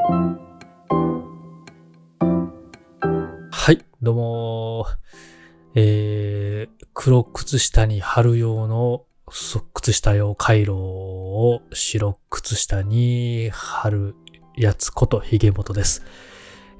はい、どうもえー、黒靴下に貼る用の靴下用回路を白靴下に貼るやつことひげもとです。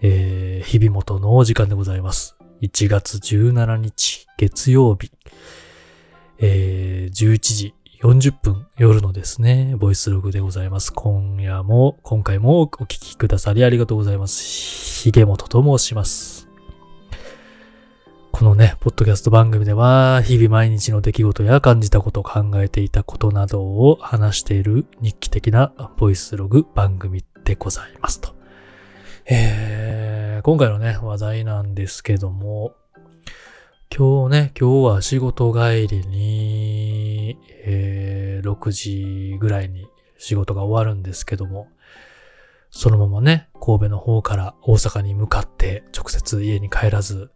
えー、日々元のお時間でございます。1月17日月曜日、えー、11時40分夜のですね、ボイスログでございます。今夜も、今回もお聞きくださりありがとうございます。ひげもとと申します。このね、ポッドキャスト番組では、日々毎日の出来事や感じたこと、考えていたことなどを話している日記的なボイスログ番組でございますと。えー、今回のね、話題なんですけども、今日ね、今日は仕事帰りに、えー、6時ぐらいに仕事が終わるんですけども、そのままね、神戸の方から大阪に向かって直接家に帰らず、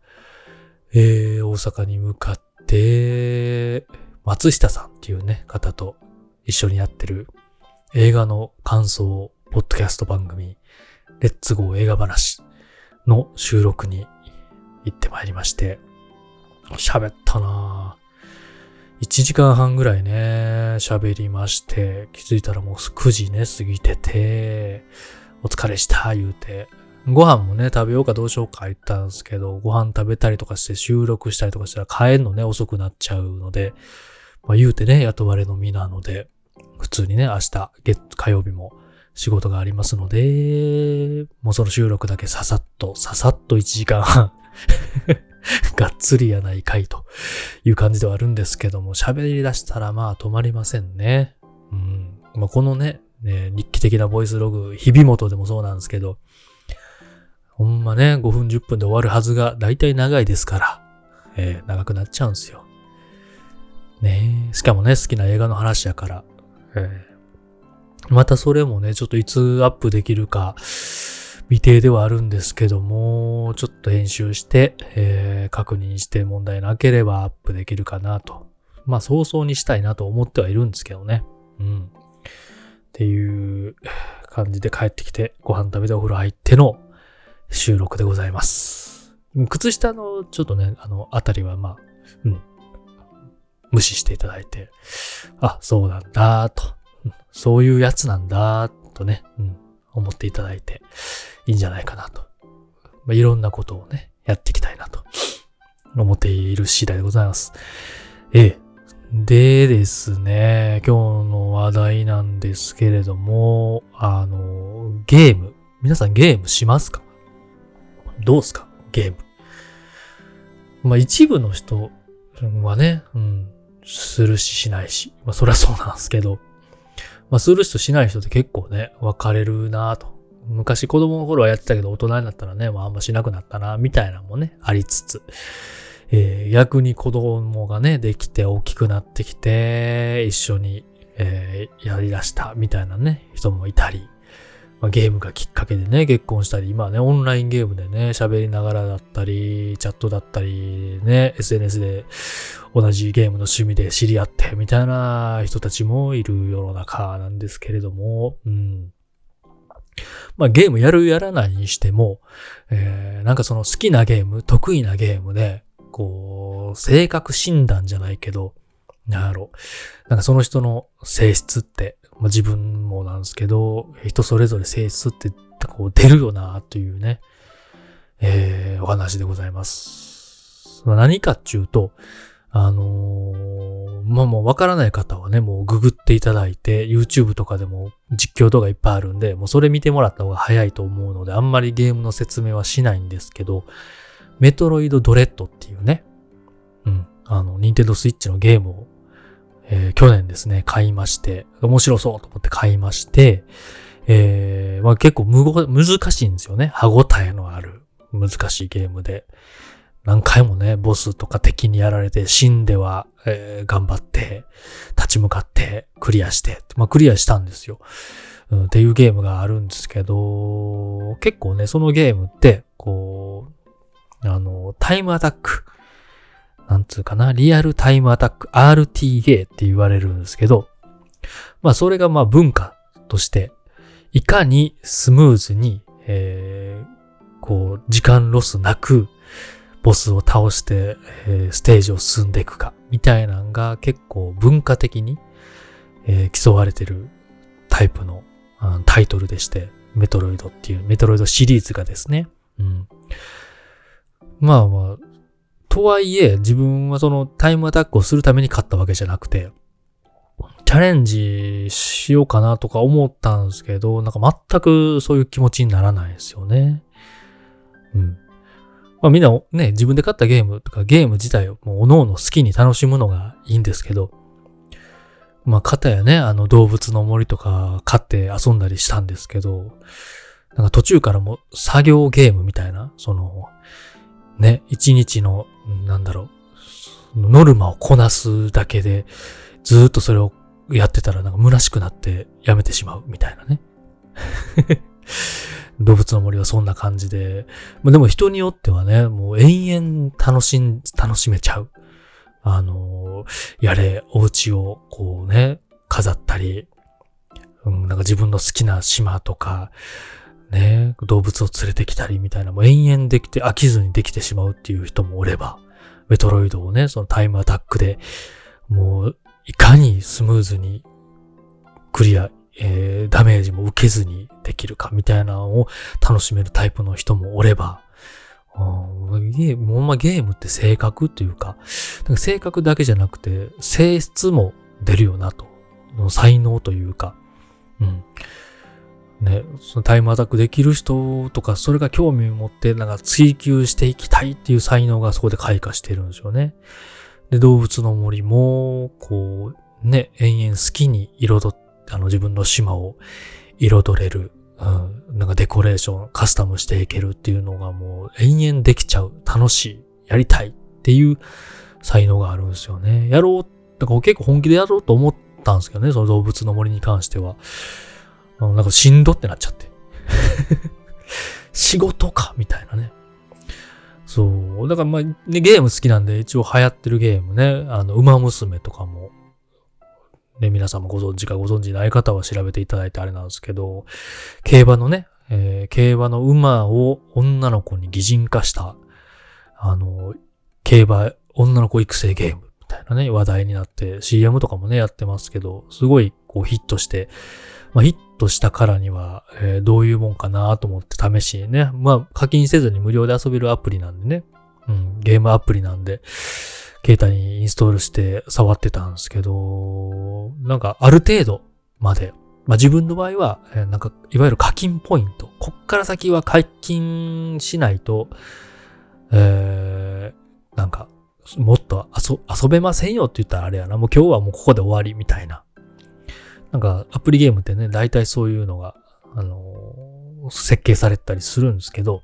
えー、大阪に向かって、松下さんっていうね、方と一緒にやってる映画の感想、ポッドキャスト番組、レッツゴー映画話の収録に行ってまいりまして、喋ったなぁ。1時間半ぐらいね、喋りまして、気づいたらもう9時ね、過ぎてて、お疲れした、言うて、ご飯もね、食べようかどうしようか言ったんですけど、ご飯食べたりとかして収録したりとかしたら帰るのね、遅くなっちゃうので、まあ言うてね、雇われの身なので、普通にね、明日、月、火曜日も仕事がありますので、もうその収録だけささっと、ささっと1時間半 がっつりやないかいという感じではあるんですけども、喋り出したらまあ止まりませんね。うん。まあ、このね、ね日記的なボイスログ、日々元でもそうなんですけど、ほんまね、5分10分で終わるはずが、だいたい長いですから、えー、長くなっちゃうんですよ。ねしかもね、好きな映画の話やから、えー、またそれもね、ちょっといつアップできるか、未定ではあるんですけども、ちょっと編集して、えー、確認して問題なければアップできるかなと。まあ、早々にしたいなと思ってはいるんですけどね。うん。っていう感じで帰ってきて、ご飯食べてお風呂入っての、収録でございます。靴下のちょっとね、あの、あたりはまあ、うん、無視していただいて、あ、そうなんだ、と、そういうやつなんだ、とね、うん、思っていただいていいんじゃないかなと。まあ、いろんなことをね、やっていきたいなと思っている次第でございます。ええ。でですね、今日の話題なんですけれども、あの、ゲーム。皆さんゲームしますか？どうすか？ゲーム。まあ一部の人はね、うん、するししないし。まあそりゃそうなんですけど。まあする人しない人って結構ね、分かれるなと。昔子供の頃はやってたけど大人になったらね、まああんましなくなったな、みたいなのもね、ありつつ。えー、逆に子供がね、できて大きくなってきて、一緒に、えー、やりだした、みたいなね、人もいたり。まあ、ゲームがきっかけでね、結婚したり、今はね、オンラインゲームでね、喋りながらだったり、チャットだったり、ね、SNS で同じゲームの趣味で知り合って、みたいな人たちもいる世の中なんですけれども、うん。まあゲームやるやらないにしても、えー、なんかその好きなゲーム、得意なゲームで、こう、性格診断じゃないけど、なんやろ。なんかその人の性質ってまあ、自分もなんですけど、人それぞれ性質ってこう出るよなというね、えー、お話でございます。まあ、何かっていうと、あのー、まあもうわからない方はね、もうググっていただいて、YouTube とかでも実況動画いっぱいあるんで、もうそれ見てもらった方が早いと思うので、あんまりゲームの説明はしないんですけど、メトロイドドレッドっていうね、うん、あの、ニンテンドスイッチのゲームを、去年ですね、買いまして、面白そうと思って買いまして、えー、まあ、結構無難しいんですよね。歯応えのある難しいゲームで。何回もね、ボスとか敵にやられて死んでは、えー、頑張って、立ち向かって、クリアして、まあ、クリアしたんですよ、うん。っていうゲームがあるんですけど、結構ね、そのゲームって、こう、あの、タイムアタック。なんつうかな、リアルタイムアタック RTA って言われるんですけど、まあそれがまあ文化としていかにスムーズに、えー、こう、時間ロスなく、ボスを倒して、えー、ステージを進んでいくか、みたいなのが結構文化的に、えー、競われてるタイプの、うん、タイトルでして、メトロイドっていう、メトロイドシリーズがですね。うん。まあまあ、とはいえ、自分はそのタイムアタックをするために勝ったわけじゃなくて、チャレンジしようかなとか思ったんですけど、なんか全くそういう気持ちにならないですよね。うん。まあみんなね、自分で買ったゲームとかゲーム自体をもう各々好きに楽しむのがいいんですけど、まあ、方やね、あの動物の森とか飼って遊んだりしたんですけど、なんか途中からも作業ゲームみたいな、その、ね、一日の、なんだろう、ノルマをこなすだけで、ずっとそれをやってたらなんか虚しくなってやめてしまうみたいなね。動物の森はそんな感じで、まあ、でも人によってはね、もう延々楽しん、楽しめちゃう。あの、やれ、お家をこうね、飾ったり、うん、なんか自分の好きな島とか、ね、動物を連れてきたりみたいな、もう延々できて飽きずにできてしまうっていう人もおれば、メトロイドをね、そのタイムアタックで、もう、いかにスムーズにクリア、えー、ダメージも受けずにできるかみたいなのを楽しめるタイプの人もおれば、ゲーム、ほんまゲームって性格っていうか、か性格だけじゃなくて、性質も出るよなと。才能というか、うん。ね、そのタイムアタックできる人とか、それが興味を持って、なんか追求していきたいっていう才能がそこで開花してるんですよね。で、動物の森も、こう、ね、延々好きに彩っ、あの自分の島を彩れるうん、なんかデコレーション、カスタムしていけるっていうのがもう延々できちゃう。楽しい。やりたいっていう才能があるんですよね。やろう、だから結構本気でやろうと思ったんですけどね、その動物の森に関しては。うん、なんかしんどってなっちゃって。仕事かみたいなね。そう。だからまあ、ね、ゲーム好きなんで一応流行ってるゲームね、あの、馬娘とかもね、皆さんもご存知かご存知ない方は調べていただいてあれなんですけど、競馬のね、えー、競馬の馬を女の子に擬人化した、あの、競馬女の子育成ゲームみたいなね、話題になって、CM とかもね、やってますけど、すごいこうヒットして、まあ、ヒットしたからには、えー、どういうもんかなと思って試しにね、まあ課金せずに無料で遊べるアプリなんでね、うん、ゲームアプリなんで、携帯にインストールして触ってたんですけど、なんかある程度まで、まあ自分の場合はえ、なんかいわゆる課金ポイント。こっから先は課金しないと、えー、なんか、もっと遊べませんよって言ったらあれやな。もう今日はもうここで終わりみたいな。なんかアプリゲームってね、大体そういうのが、あのー、設計されたりするんですけど、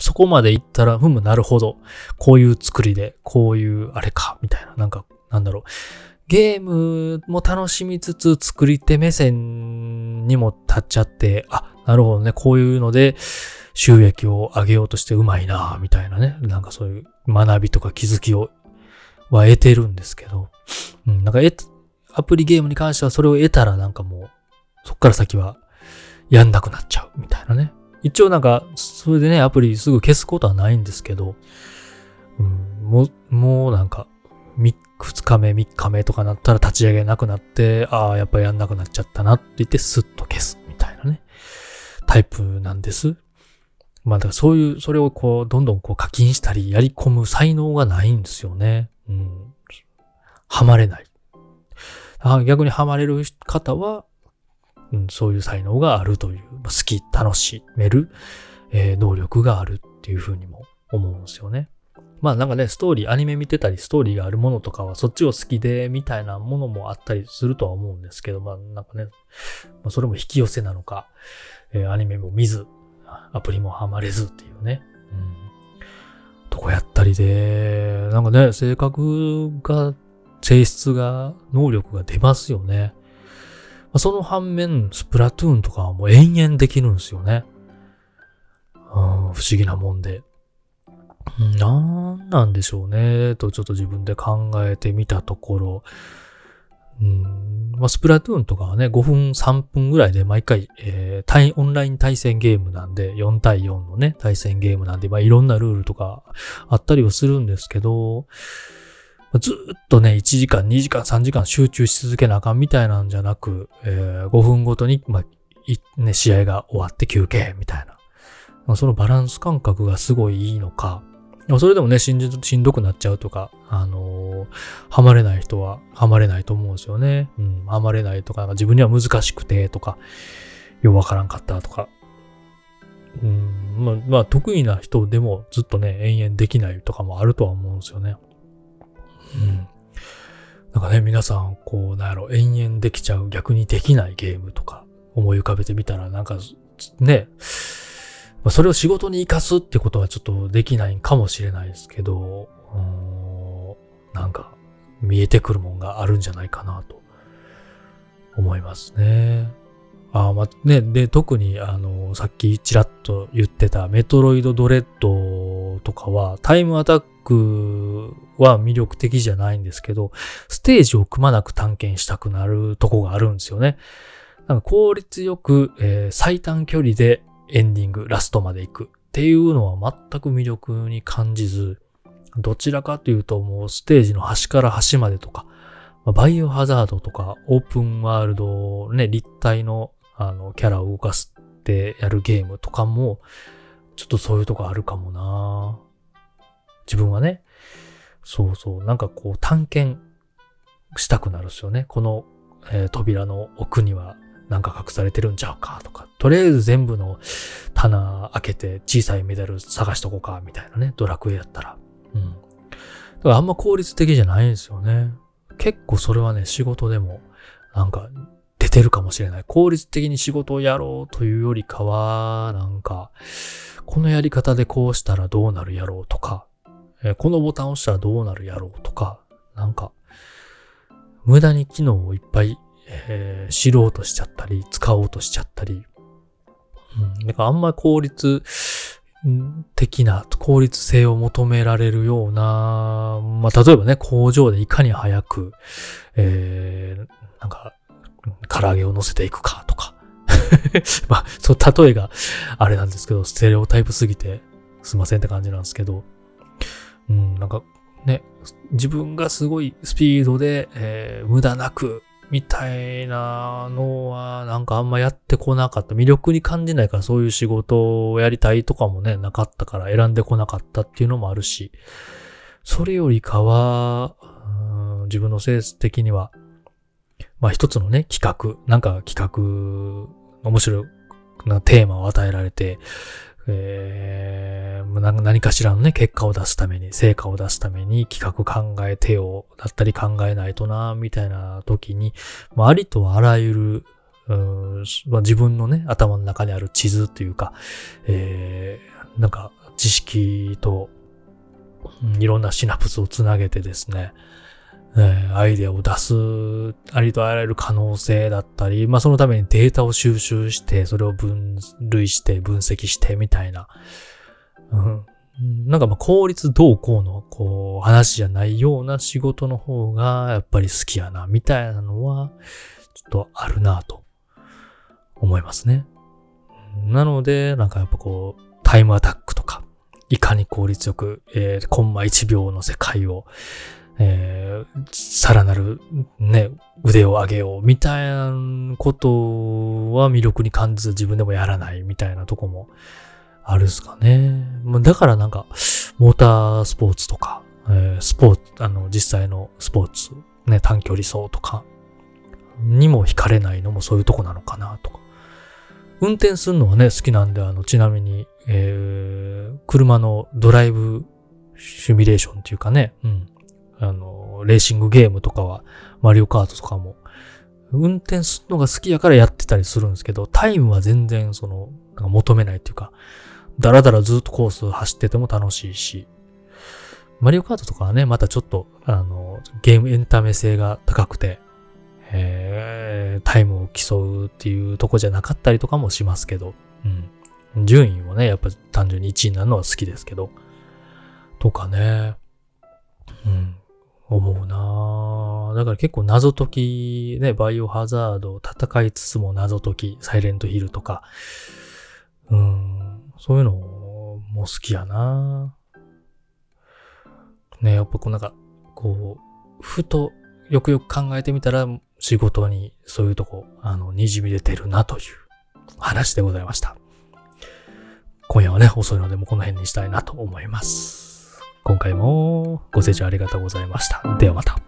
そこまで行ったら、ふむ、なるほど。こういう作りで、こういうあれか、みたいな。なんか、なんだろう。ゲームも楽しみつつ、作り手目線にも立っちゃって、あ、なるほどね。こういうので、収益を上げようとしてうまいなみたいなね。なんかそういう学びとか気づきを、は得てるんですけど。うん、なんか、アプリゲームに関してはそれを得たらなんかもう、そっから先はやんなくなっちゃうみたいなね。一応なんか、それでね、アプリすぐ消すことはないんですけど、うん、もう、もうなんか、2日目、3日目とかなったら立ち上げなくなって、ああ、やっぱやんなくなっちゃったなって言ってスッと消すみたいなね、タイプなんです。まあだからそういう、それをこう、どんどんこう課金したり、やり込む才能がないんですよね。うん。ハマれない。逆にハマれる方は、うん、そういう才能があるという、好き、楽しめる、えー、能力があるっていうふうにも思うんですよね。まあなんかね、ストーリー、アニメ見てたり、ストーリーがあるものとかは、そっちを好きで、みたいなものもあったりするとは思うんですけど、まあなんかね、まあ、それも引き寄せなのか、えー、アニメも見ず、アプリもハマれずっていうね、うん。とこやったりで、なんかね、性格が、性質が、能力が出ますよね。その反面、スプラトゥーンとかはもう延々できるんですよね。うん、不思議なもんで。なんなんでしょうね、とちょっと自分で考えてみたところ、うん。まあ、スプラトゥーンとかはね、5分、3分ぐらいで毎回、えー、対、オンライン対戦ゲームなんで、4対4のね、対戦ゲームなんで、まあ、いろんなルールとかあったりはするんですけど、ずっとね、1時間、2時間、3時間集中し続けなあかんみたいなんじゃなく、えー、5分ごとに、まあ、ね、試合が終わって休憩みたいな。そのバランス感覚がすごいいいのか、それでもね、しんしんどくなっちゃうとか、あのー、ハマれない人はハマれないと思うんですよね。うん、ハマれないとか、自分には難しくてとか、ようわからんかったとか。うん、まあ、まあ、得意な人でもずっとね、延々できないとかもあるとは思うんですよね。うん。なんかね、皆さん、こう、なんやろ、延々できちゃう、逆にできないゲームとか、思い浮かべてみたら、なんか、ね、それを仕事に活かすってことはちょっとできないんかもしれないですけど、うんなんか見えてくるもんがあるんじゃないかなと思いますね。あまあ、ね、で、特に、あの、さっきちらっと言ってたメトロイドドレッドとかは、タイムアタックは魅力的じゃないんですけど、ステージをくまなく探検したくなるとこがあるんですよね。なんか効率よく、えー、最短距離でエンディング、ラストまで行くっていうのは全く魅力に感じず、どちらかというともうステージの端から端までとか、バイオハザードとかオープンワールドね、立体のあのキャラを動かすってやるゲームとかも、ちょっとそういうとこあるかもな自分はね、そうそう、なんかこう探検したくなるんですよね。この、えー、扉の奥にはなんか隠されてるんちゃうかとか、とりあえず全部の棚開けて小さいメダル探しとこうかみたいなね、ドラクエやったら。うん。だからあんま効率的じゃないんですよね。結構それはね、仕事でもなんかてるかもしれない。効率的に仕事をやろうというよりかは、なんか、このやり方でこうしたらどうなるやろうとか、えこのボタンを押したらどうなるやろうとか、なんか、無駄に機能をいっぱいえー、知ろうとしちゃったり、使おうとしちゃったり、うん、だからあんま効率的な、効率性を求められるような、まあ、例えばね、工場でいかに早く、えー、なんか、唐揚げを乗せていくかとか。まあ、そう、例えがあれなんですけど、ステレオタイプすぎてすいませんって感じなんですけど、うん、なんかね、自分がすごいスピードで、えー、無駄なくみたいなのは、なんかあんまやってこなかった。魅力に感じないからそういう仕事をやりたいとかもね、なかったから選んでこなかったっていうのもあるし、それよりかは、自分のセンス的には、まあ一つのね、企画、なんか企画、面白いなテーマを与えられて、えー、何かしらのね、結果を出すために、成果を出すために企画考えてよ、だったり考えないとな、みたいな時に、まあ、ありとあらゆる、まあ、自分のね、頭の中にある地図というか、えー、なんか知識と、いろんなシナプスをつなげてですね、えー、アイデアを出す、ありとあらゆる可能性だったり、まあそのためにデータを収集して、それを分類して、分析してみたいな。うん、なんかまあ効率どうこうの、こう、話じゃないような仕事の方がやっぱり好きやな、みたいなのは、ちょっとあるなと思いますね。なので、なんかやっぱこう、タイムアタックとか、いかに効率よく、えー、コンマ1秒の世界を、えー、さらなるね、腕を上げようみたいなことは魅力に感じず自分でもやらないみたいなとこもあるっすかね。だからなんか、モータースポーツとか、えー、スポーツ、あの、実際のスポーツ、ね、短距離走とかにも惹かれないのもそういうとこなのかなとか。運転するのはね、好きなんで、あの、ちなみに、えー、車のドライブシミュレーションっていうかね、うん。あの、レーシングゲームとかは、マリオカートとかも、運転するのが好きやからやってたりするんですけど、タイムは全然その、なんか求めないっていうか、だらだらずっとコース走ってても楽しいし、マリオカートとかはね、またちょっと、あの、ゲームエンタメ性が高くて、えー、タイムを競うっていうとこじゃなかったりとかもしますけど、うん。順位もね、やっぱ単純に1位になるのは好きですけど、とかね、うん、思うなだから結構謎解き、ね、バイオハザード、戦いつつも謎解き、サイレントヒルとか、うん、そういうのも好きやなね、やっぱこうなんか、こう、ふとよくよく考えてみたら仕事にそういうとこ、あの、滲み出てるなという話でございました。今夜はね、遅いのでもこの辺にしたいなと思います。今回もご清聴ありがとうございました。ではまた。